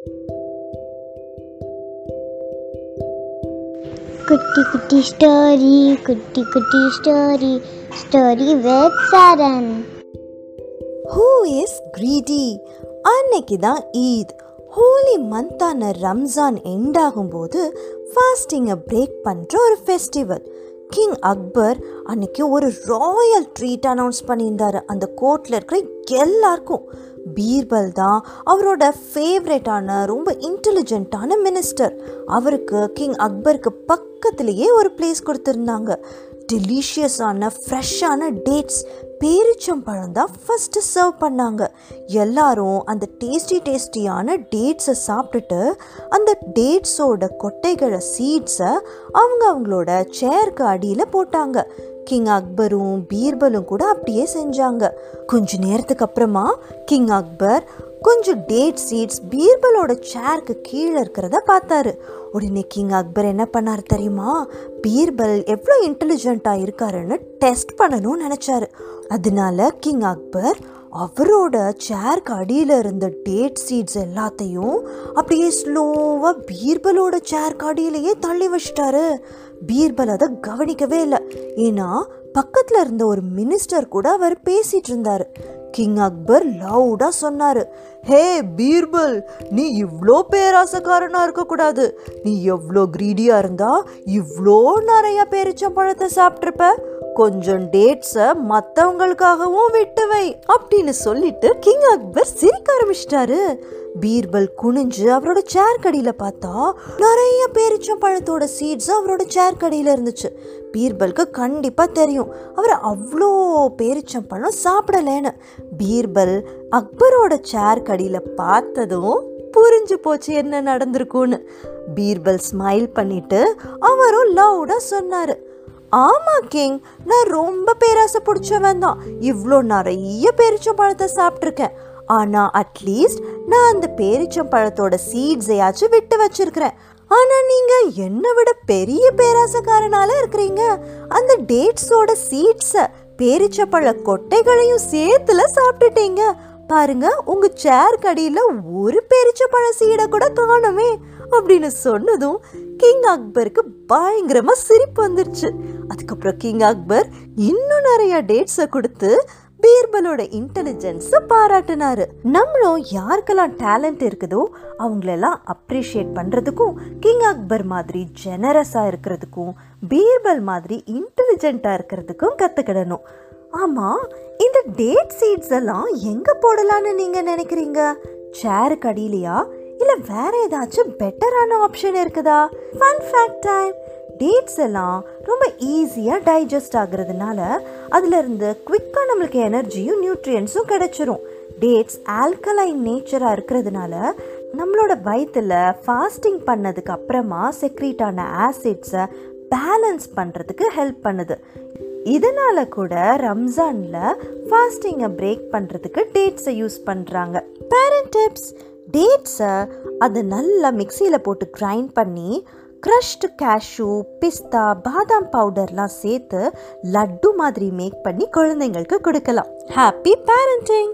குட்டி குட்டி ஸ்டோரி குட்டி குட்டி story story with Charan who is greedy அன்னைக்கு தான் ஈத் ஹோலி மந்தான ரம்ஜான் எண்ட் ஆகும்போது ஃபாஸ்டிங்கை பிரேக் பண்ணுற ஒரு ஃபெஸ்டிவல் கிங் அக்பர் அன்னைக்கு ஒரு ராயல் ட்ரீட் அனௌன்ஸ் பண்ணியிருந்தாரு. அந்த கோர்ட்டில் இருக்கிற எல்லாருக்கும். பீர்பல் தான் அவரோட ஃபேவரேட்டான ரொம்ப இன்டெலிஜென்ட்டான மினிஸ்டர் அவருக்கு கிங் அக்பருக்கு பக்கத்துலேயே ஒரு பிளேஸ் கொடுத்துருந்தாங்க. டெலிஷியஸான ஃப்ரெஷ்ஷான டேட்ஸ் பேரிச்சம்பழம் தான் ஃபஸ்ட்டு சர்வ் பண்ணாங்க. எல்லாரும் அந்த டேஸ்டி டேஸ்டியான டேட்ஸை சாப்பிட்டுட்டு அந்த டேட்ஸோட கொட்டைகளை சீட்ஸை அவங்க அவங்களோட சேருக்கு அடியில் போட்டாங்க. கிங் அக்பரும் பீர்பலும் கூட அப்படியே செஞ்சாங்க. கொஞ்ச நேரத்துக்கு அப்புறமா கிங் அக்பர் கொஞ்சம் டேட் சீட்ஸ் பீர்பலோட சேருக்கு கீழே இருக்கிறத பார்த்தாரு. உடனே கிங் அக்பர் என்ன பண்ணார் தெரியுமா? பீர்பல் எவ்வளோ இன்டெலிஜென்ட்டாக இருக்காருன்னு டெஸ்ட் பண்ணணும்னு நினச்சாரு. அதனால கிங் அக்பர் அவரோட சேருக்கு அடியில் இருந்த டேட் சீட்ஸ் எல்லாத்தையும் அப்படியே ஸ்லோவாக பீர்பலோட சேருக்கு அடியிலேயே தள்ளி வச்சிட்டாரு. பீர்பல் அதை கவனிக்கவே இல்லை. ஏன்னா பக்கத்தில் இருந்த ஒரு மினிஸ்டர் கூட அவர் பேசிட்டு இருந்தார் கிங் அக்பர் லவுடாக சொன்னார் ஹே பீர்பல் நீ இவ்வளோ பேராசக்காரனாக இருக்கக்கூடாது. நீ எவ்வளோ க்ரீடியாக இருந்தால் இவ்வளோ நிறைய பேரிச்சம்பழத்தை சாப்பிட்ருப்ப கொஞ்சம் டேட்ஸை மற்றவங்களுக்காகவும் விட்டு வை அப்படின்னு சொல்லிட்டு கிங் அக்பர் சிரிக்க ஆரம்பிச்சிட்டாரு. பீர்பல் குனிஞ்சு அவரோட சேர் கடியில் பார்த்தா நிறைய பேரிச்சம் பழத்தோட சீட்ஸ் அவரோட சேர் கடியில் இருந்துச்சு. பீர்பலுக்கு கண்டிப்பாக தெரியும் அவர் அவ்வளோ பேரிச்சம் பழம் சாப்பிடலேன்னு. பீர்பல் அக்பரோட சேர் கடியில் பார்த்ததும் புரிஞ்சு போச்சு என்ன நடந்திருக்கும்னு. பீர்பல் ஸ்மைல் பண்ணிட்டு அவரும் லவுடாக சொன்னார். ஆமாம் கிங். நான் ரொம்ப பேராசை பிடிச்சவன் தான். இவ்வளோ நிறைய பேரிச்சம்பழத்தை சாப்பிட்ருக்கேன் ஆனால் அட்லீஸ்ட் நான் அந்த பேரிச்சம்பழத்தோட சீட்ஸையாச்சும் விட்டு வச்சிருக்கிறேன். ஆனால் நீங்கள் என்னை விட பெரிய பேராசக்காரனால இருக்கிறீங்க. அந்த டேட்ஸோட சீட்ஸை பேரிச்சப்பழ கொட்டைகளையும் சேர்த்துல சாப்பிட்டுட்டீங்க. பாருங்க உங்க சேர் கடியில ஒரு பேரிச்சப்பழ சீடை கூட காணுமே. அப்படின்னு சொன்னதும் கிங் அக்பருக்கு பயங்கரமா சிரிப்பு வந்துருச்சு. அதுக்கப்புறம் கிங் அக்பர் இன்னும் நிறைய டேட்ஸை கொடுத்து பீர்பலோட இன்டெலிஜென்ஸை பாராட்டினாரு. நம்மளும் யாருக்கெல்லாம் டேலண்ட் இருக்குதோ அவங்களெல்லாம் அப்ரிஷியேட் பண்ணுறதுக்கும் கிங் அக்பர் மாதிரி ஜெனரஸாக இருக்கிறதுக்கும் பீர்பல் மாதிரி இன்டெலிஜென்ட்டாக இருக்கிறதுக்கும் கற்றுக்கிடணும் ஆமாம் இந்த டேட் சீட்ஸ் எல்லாம் எங்கே போடலான்னு நீங்கள் நினைக்கிறீங்க? சேருக்கு அடியிலையா? இல்லை வேற ஏதாச்சும் பெட்டரான ஆப்ஷன் இருக்குதா? ஃபன் ஃபேக்ட் டைம் டேட்ஸ் எல்லாம் ரொம்ப ஈஸியாக டைஜஸ்ட் ஆகுறதுனால அதுலேருந்து குவிக்காக நம்மளுக்கு எனர்ஜியும் நியூட்ரியன்ஸும் கிடைச்சிரும். டேட்ஸ் ஆல்கலைன் நேச்சராக இருக்கிறதுனால நம்மளோட வயிற்றில் ஃபாஸ்டிங் பண்ணதுக்கு அப்புறமா செக்ரீட்டான ஆசிட்ஸை பேலன்ஸ் பண்ணுறதுக்கு ஹெல்ப் பண்ணுது. இதனால் கூட ரம்ஜானில் ஃபாஸ்டிங்கை பிரேக் பண்ணுறதுக்கு டேட்ஸை யூஸ் பண்ணுறாங்க பேரண்ட் டிப்ஸ் டேட்ஸை அதை நல்லா மிக்சியில் போட்டு கிரைண்ட் பண்ணி க்ரஷ்டு கேஷ்யூ பிஸ்தா பாதாம் பவுடர்லாம் சேர்த்து லட்டு மாதிரி மேக் பண்ணி குழந்தைங்களுக்கு கொடுக்கலாம். Happy parenting